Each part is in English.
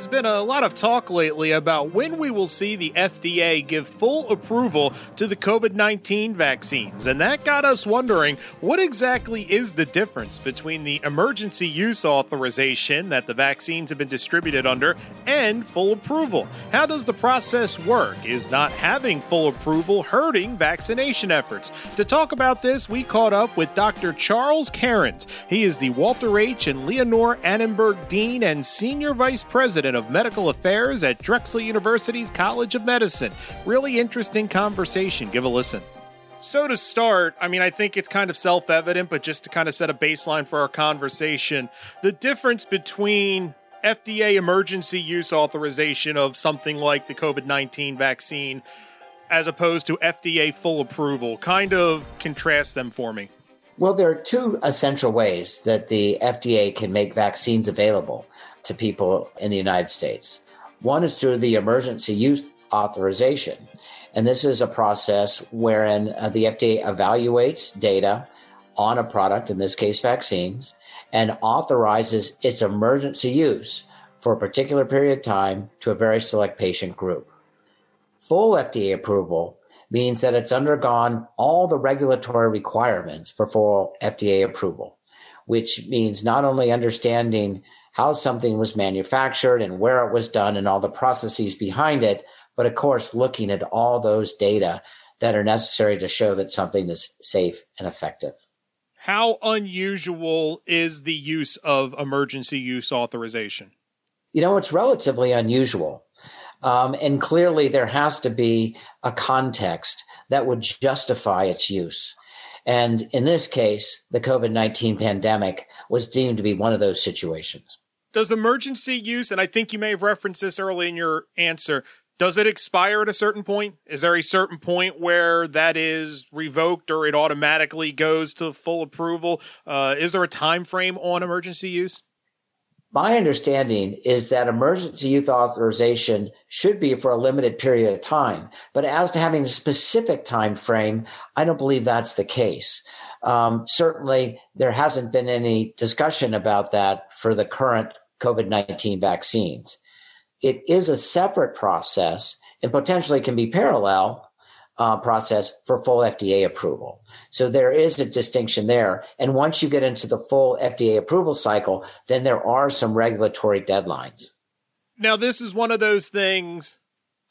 Has been a lot of talk lately about when we will see the FDA give full approval to the COVID 19 vaccines, and that got us wondering what exactly is the difference between the emergency use authorization that the vaccines have been distributed under and full approval? How does the process work? Is not having full approval hurting vaccination efforts? To talk about this, we caught up with Dr. Charles Cairns. He is the Walter H. and Leonore Annenberg Dean and Senior Vice President of Medical Affairs at Drexel University's College of Medicine. Really interesting conversation. Give a listen. So, to start, I mean, I think it's kind of self evident, but just to kind of set a baseline for our conversation, the difference between FDA emergency use authorization of something like the COVID 19 vaccine as opposed to FDA full approval, kind of contrast them for me. Well, there are two essential ways that the FDA can make vaccines available to people in the United States. One is through the emergency use authorization. And this is a process wherein uh, the FDA evaluates data on a product, in this case, vaccines, and authorizes its emergency use for a particular period of time to a very select patient group. Full FDA approval means that it's undergone all the regulatory requirements for full FDA approval, which means not only understanding how something was manufactured and where it was done and all the processes behind it. But of course, looking at all those data that are necessary to show that something is safe and effective. How unusual is the use of emergency use authorization? You know, it's relatively unusual. Um, and clearly, there has to be a context that would justify its use. And in this case, the COVID 19 pandemic was deemed to be one of those situations does emergency use, and I think you may have referenced this early in your answer, does it expire at a certain point? Is there a certain point where that is revoked or it automatically goes to full approval? Uh, is there a time frame on emergency use? My understanding is that emergency use authorization should be for a limited period of time, but as to having a specific time frame, I don't believe that's the case. Um, certainly, there hasn't been any discussion about that for the current COVID 19 vaccines. It is a separate process and potentially can be parallel uh, process for full FDA approval. So there is a distinction there. And once you get into the full FDA approval cycle, then there are some regulatory deadlines. Now, this is one of those things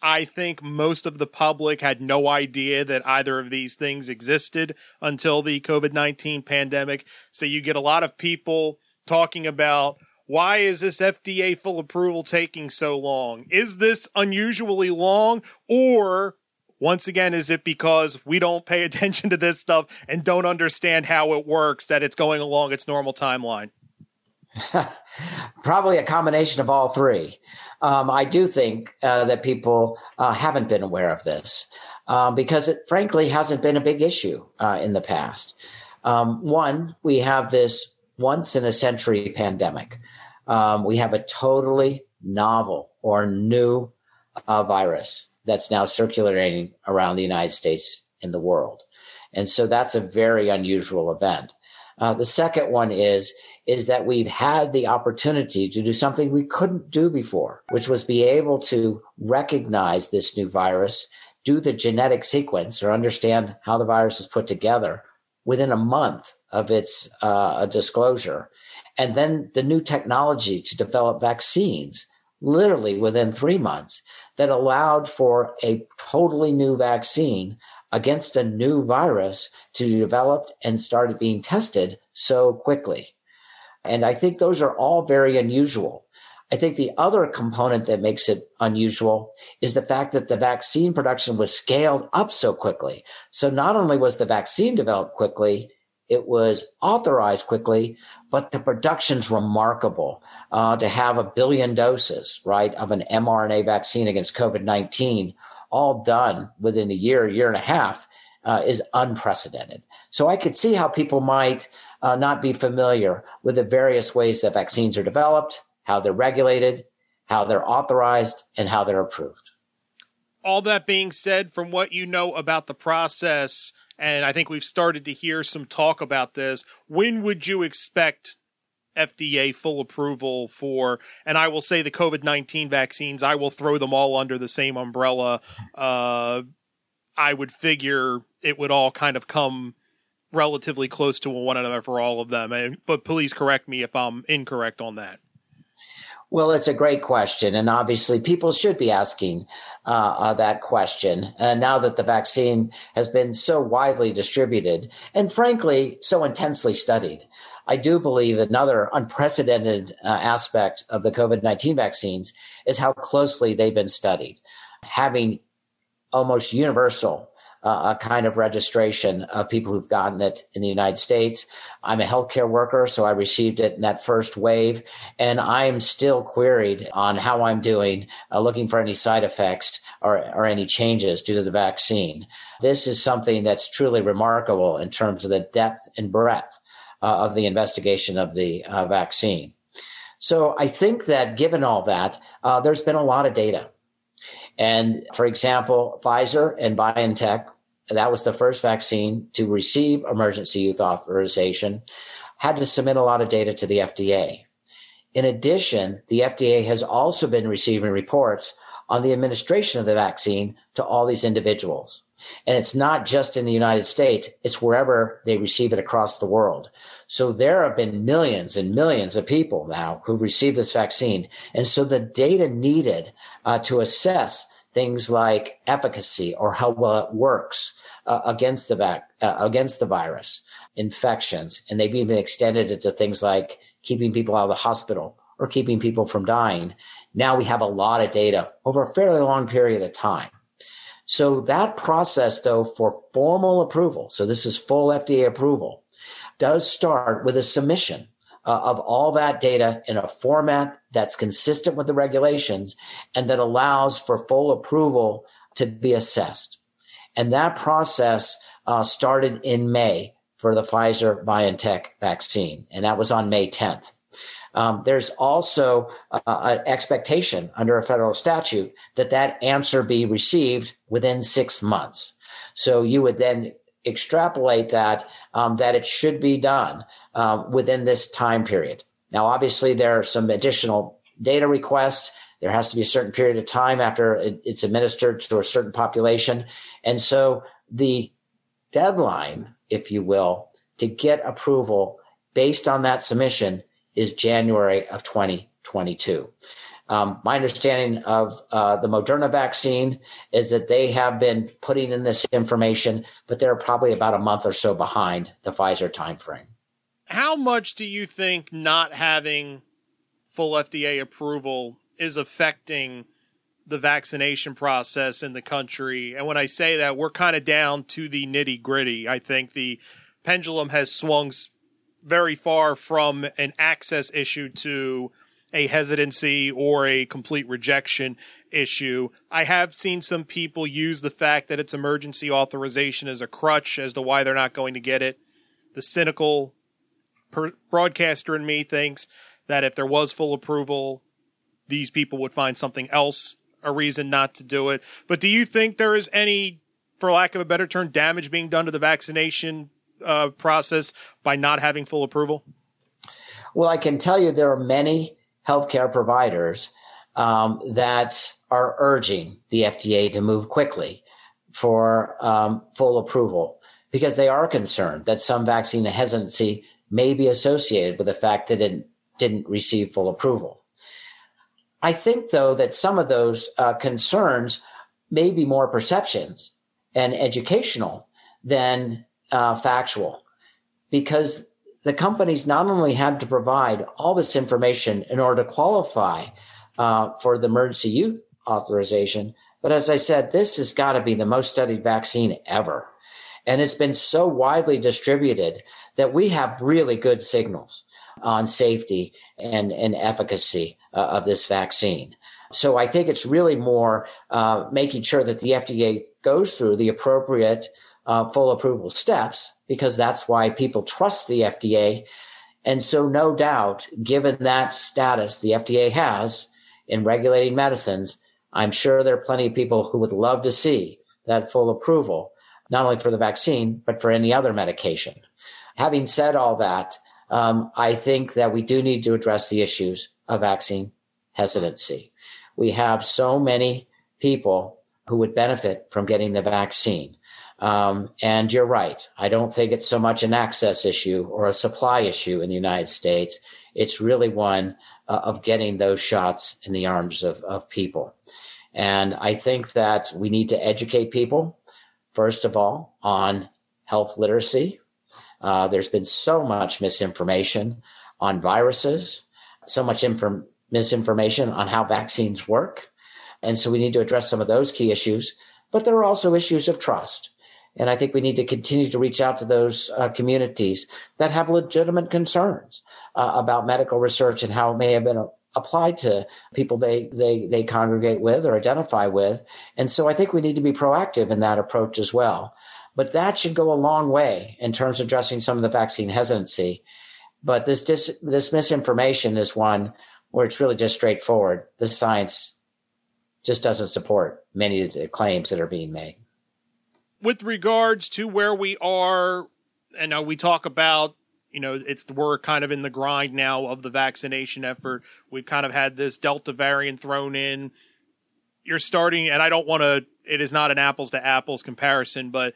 I think most of the public had no idea that either of these things existed until the COVID 19 pandemic. So you get a lot of people talking about why is this FDA full approval taking so long? Is this unusually long? Or once again, is it because we don't pay attention to this stuff and don't understand how it works that it's going along its normal timeline? Probably a combination of all three. Um, I do think uh, that people uh, haven't been aware of this um, because it frankly hasn't been a big issue uh, in the past. Um, one, we have this once in a century pandemic um, we have a totally novel or new uh, virus that's now circulating around the United States and the world. And so that's a very unusual event. Uh, the second one is is that we've had the opportunity to do something we couldn't do before, which was be able to recognize this new virus, do the genetic sequence, or understand how the virus is put together within a month of its uh, disclosure, and then the new technology to develop vaccines literally within three months that allowed for a totally new vaccine against a new virus to be developed and started being tested so quickly. And I think those are all very unusual. I think the other component that makes it unusual is the fact that the vaccine production was scaled up so quickly. So not only was the vaccine developed quickly, it was authorized quickly, but the production's remarkable uh, to have a billion doses, right, of an mRNA vaccine against COVID 19 all done within a year, year and a half uh, is unprecedented. So I could see how people might uh, not be familiar with the various ways that vaccines are developed, how they're regulated, how they're authorized, and how they're approved. All that being said, from what you know about the process, and I think we've started to hear some talk about this, when would you expect FDA full approval for, and I will say the COVID 19 vaccines, I will throw them all under the same umbrella. Uh, I would figure it would all kind of come relatively close to one another for all of them. But please correct me if I'm incorrect on that. Well, it's a great question. And obviously, people should be asking uh, uh, that question uh, now that the vaccine has been so widely distributed and, frankly, so intensely studied. I do believe another unprecedented uh, aspect of the COVID 19 vaccines is how closely they've been studied, having almost universal uh, a kind of registration of people who've gotten it in the United States. I'm a healthcare worker, so I received it in that first wave, and I'm still queried on how I'm doing, uh, looking for any side effects or, or any changes due to the vaccine. This is something that's truly remarkable in terms of the depth and breadth uh, of the investigation of the uh, vaccine. So I think that given all that, uh, there's been a lot of data. And for example, Pfizer and BioNTech, that was the first vaccine to receive emergency use authorization, had to submit a lot of data to the FDA. In addition, the FDA has also been receiving reports on the administration of the vaccine to all these individuals. And it's not just in the United States, it's wherever they receive it across the world. So there have been millions and millions of people now who've received this vaccine. And so the data needed uh, to assess things like efficacy or how well it works uh, against the uh, against the virus, infections, and they've even extended it to things like keeping people out of the hospital or keeping people from dying. Now we have a lot of data over a fairly long period of time. So that process, though, for formal approval, so this is full FDA approval, does start with a submission uh, of all that data in a format that's consistent with the regulations and that allows for full approval to be assessed. And that process uh, started in May for the Pfizer BioNTech vaccine, and that was on May 10th. Um, there's also uh, an expectation under a federal statute that that answer be received within six months. So you would then extrapolate that um, that it should be done um, within this time period. Now, obviously, there are some additional data requests. There has to be a certain period of time after it, it's administered to a certain population, and so the deadline, if you will, to get approval based on that submission is January of 2022. Um, my understanding of uh, the Moderna vaccine is that they have been putting in this information, but they're probably about a month or so behind the Pfizer timeframe. How much do you think not having full FDA approval is affecting the vaccination process in the country? And when I say that, we're kind of down to the nitty gritty. I think the pendulum has swung very far from an access issue to a hesitancy or a complete rejection issue. I have seen some people use the fact that it's emergency authorization as a crutch as to why they're not going to get it. The cynical per- broadcaster in me thinks that if there was full approval, these people would find something else a reason not to do it. But do you think there is any, for lack of a better term, damage being done to the vaccination uh, process by not having full approval? Well, I can tell you there are many healthcare providers um, that are urging the FDA to move quickly for um, full approval because they are concerned that some vaccine hesitancy may be associated with the fact that it didn't receive full approval. I think, though, that some of those uh, concerns may be more perceptions and educational than uh, factual because the companies not only had to provide all this information in order to qualify uh, for the emergency use authorization, but as I said, this has got to be the most studied vaccine ever. And it's been so widely distributed that we have really good signals on safety and, and efficacy uh, of this vaccine. So I think it's really more uh, making sure that the FDA goes through the appropriate uh, full approval steps because that's why people trust the FDA. And so, no doubt, given that status the FDA has in regulating medicines, I'm sure there are plenty of people who would love to see that full approval, not only for the vaccine, but for any other medication. Having said all that, um, I think that we do need to address the issues of vaccine hesitancy. We have so many people who would benefit from getting the vaccine. Um, and you're right. I don't think it's so much an access issue or a supply issue in the United States. It's really one uh, of getting those shots in the arms of, of people. And I think that we need to educate people, first of all, on health literacy. Uh, there's been so much misinformation on viruses, so much inform- misinformation on how vaccines work. And so we need to address some of those key issues. But there are also issues of trust. And I think we need to continue to reach out to those uh, communities that have legitimate concerns uh, about medical research and how it may have been applied to people they, they, they congregate with or identify with. And so I think we need to be proactive in that approach as well. But that should go a long way in terms of addressing some of the vaccine hesitancy. But this, dis, this misinformation is one where it's really just straightforward. The science just doesn't support many of the claims that are being made. With regards to where we are, and now we talk about you know, it's we're kind of in the grind now of the vaccination effort. We've kind of had this Delta variant thrown in. You're starting, and I don't want to. It is not an apples to apples comparison, but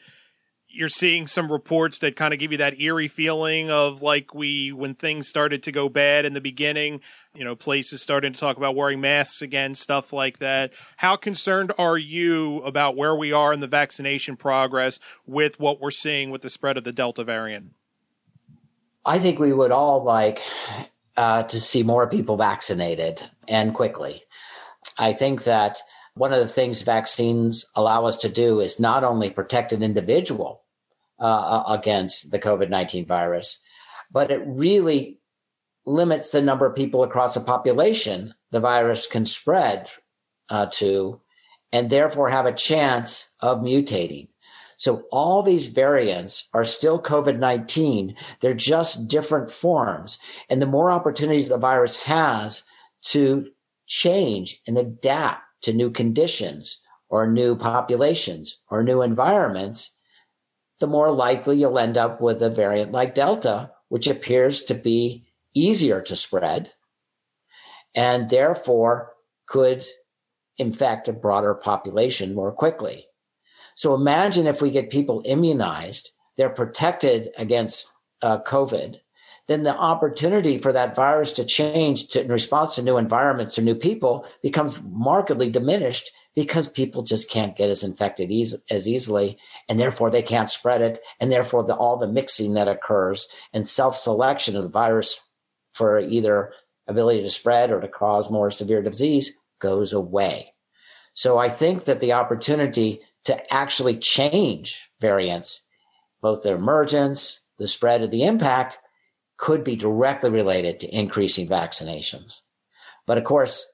you're seeing some reports that kind of give you that eerie feeling of like we when things started to go bad in the beginning you know places starting to talk about wearing masks again stuff like that how concerned are you about where we are in the vaccination progress with what we're seeing with the spread of the delta variant I think we would all like uh, to see more people vaccinated and quickly. I think that one of the things vaccines allow us to do is not only protect an individual uh, against the COVID 19 virus, but it really limits the number of people across a population the virus can spread uh, to, and therefore have a chance of mutating. So all these variants are still COVID-19. They're just different forms. And the more opportunities the virus has to change and adapt to new conditions or new populations or new environments, the more likely you'll end up with a variant like Delta, which appears to be easier to spread and therefore could infect a broader population more quickly. So imagine if we get people immunized, they're protected against uh, COVID, then the opportunity for that virus to change to, in response to new environments or new people becomes markedly diminished because people just can't get as infected as easily and therefore they can't spread it and therefore the, all the mixing that occurs and self-selection of the virus for either ability to spread or to cause more severe disease goes away. So i think that the opportunity to actually change variants, both their emergence, the spread of the impact could be directly related to increasing vaccinations. But of course,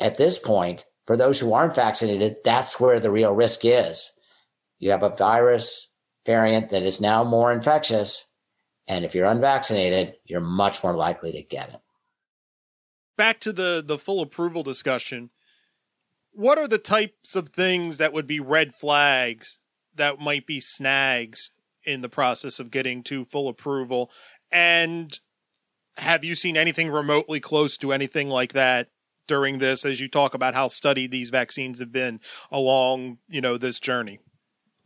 at this point, for those who aren't vaccinated, that's where the real risk is. You have a virus variant that is now more infectious. And if you're unvaccinated, you're much more likely to get it. Back to the, the full approval discussion what are the types of things that would be red flags that might be snags in the process of getting to full approval? And have you seen anything remotely close to anything like that during this as you talk about how studied these vaccines have been along, you know, this journey?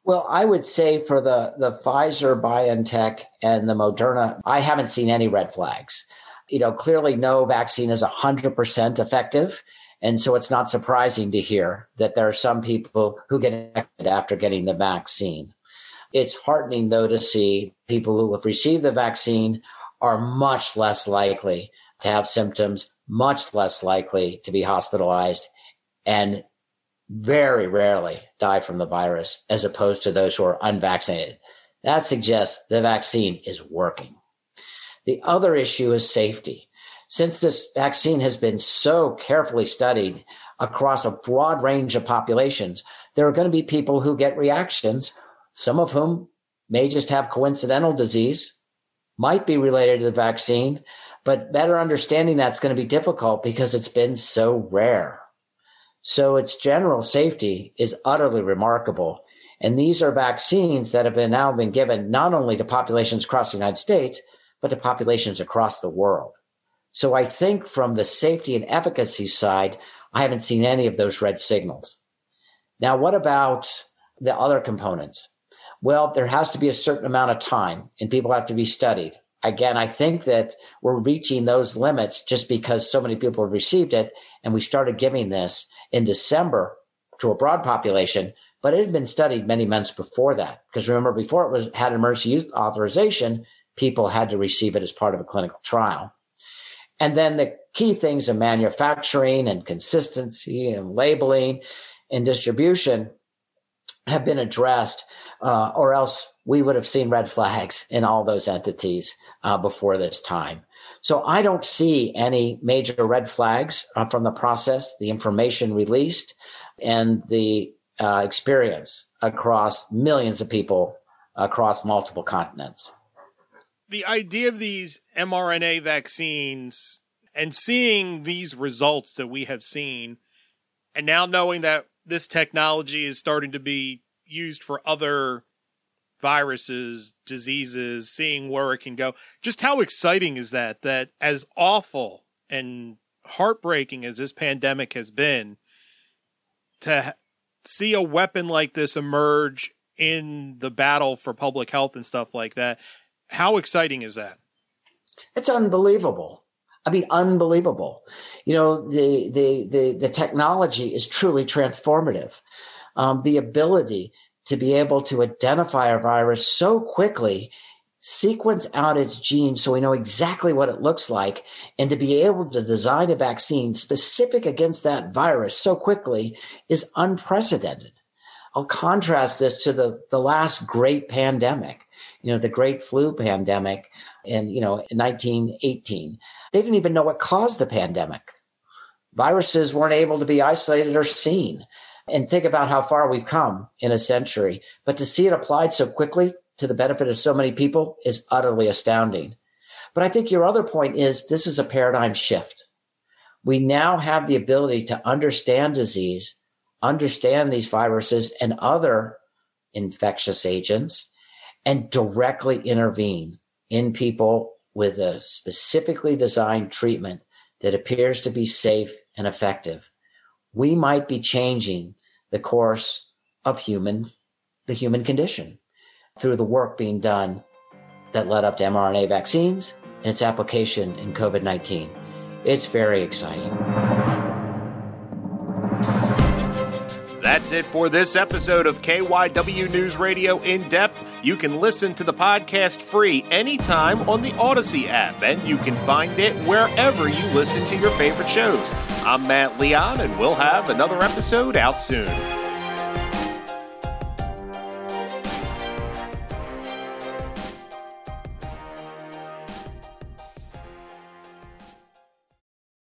Well, I would say for the, the Pfizer, BioNTech, and the Moderna, I haven't seen any red flags. You know, clearly no vaccine is 100% effective. And so it's not surprising to hear that there are some people who get infected after getting the vaccine. It's heartening, though, to see people who have received the vaccine are much less likely to have symptoms, much less likely to be hospitalized, and very rarely die from the virus as opposed to those who are unvaccinated. That suggests the vaccine is working. The other issue is safety. Since this vaccine has been so carefully studied across a broad range of populations, there are going to be people who get reactions, some of whom may just have coincidental disease, might be related to the vaccine, but better understanding that's going to be difficult because it's been so rare. So its general safety is utterly remarkable. And these are vaccines that have been now been given not only to populations across the United States, but to populations across the world. So I think from the safety and efficacy side, I haven't seen any of those red signals. Now, what about the other components? Well, there has to be a certain amount of time and people have to be studied. Again, I think that we're reaching those limits just because so many people have received it. And we started giving this in December to a broad population, but it had been studied many months before that. Because remember, before it was had emergency use authorization, people had to receive it as part of a clinical trial. And then the key things of manufacturing and consistency and labeling and distribution have been addressed, uh, or else we would have seen red flags in all those entities uh, before this time. So I don't see any major red flags uh, from the process, the information released, and the uh, experience across millions of people across multiple continents the idea of these mRNA vaccines and seeing these results that we have seen, and now knowing that this technology is starting to be used for other viruses, diseases, seeing where it can go. Just how exciting is that? That as awful and heartbreaking as this pandemic has been, to see a weapon like this emerge in the battle for public health and stuff like that how exciting is that? It's unbelievable. I mean, unbelievable. You know, the the the the technology is truly transformative. Um, the ability to be able to identify a virus so quickly, sequence out its genes so we know exactly what it looks like, and to be able to design a vaccine specific against that virus so quickly is unprecedented. I'll contrast this to the, the last great pandemic you know, the great flu pandemic in, you know, 1918. They didn't even know what caused the pandemic. Viruses weren't able to be isolated or seen. And think about how far we've come in a century. But to see it applied so quickly to the benefit of so many people is utterly astounding. But I think your other point is this is a paradigm shift. We now have the ability to understand disease, understand these viruses and other infectious agents, and directly intervene in people with a specifically designed treatment that appears to be safe and effective, we might be changing the course of human, the human condition through the work being done that led up to mRNA vaccines and its application in COVID 19. It's very exciting. That's it for this episode of KYW News Radio In Depth. You can listen to the podcast free anytime on the Audacy app, and you can find it wherever you listen to your favorite shows. I'm Matt Leon, and we'll have another episode out soon.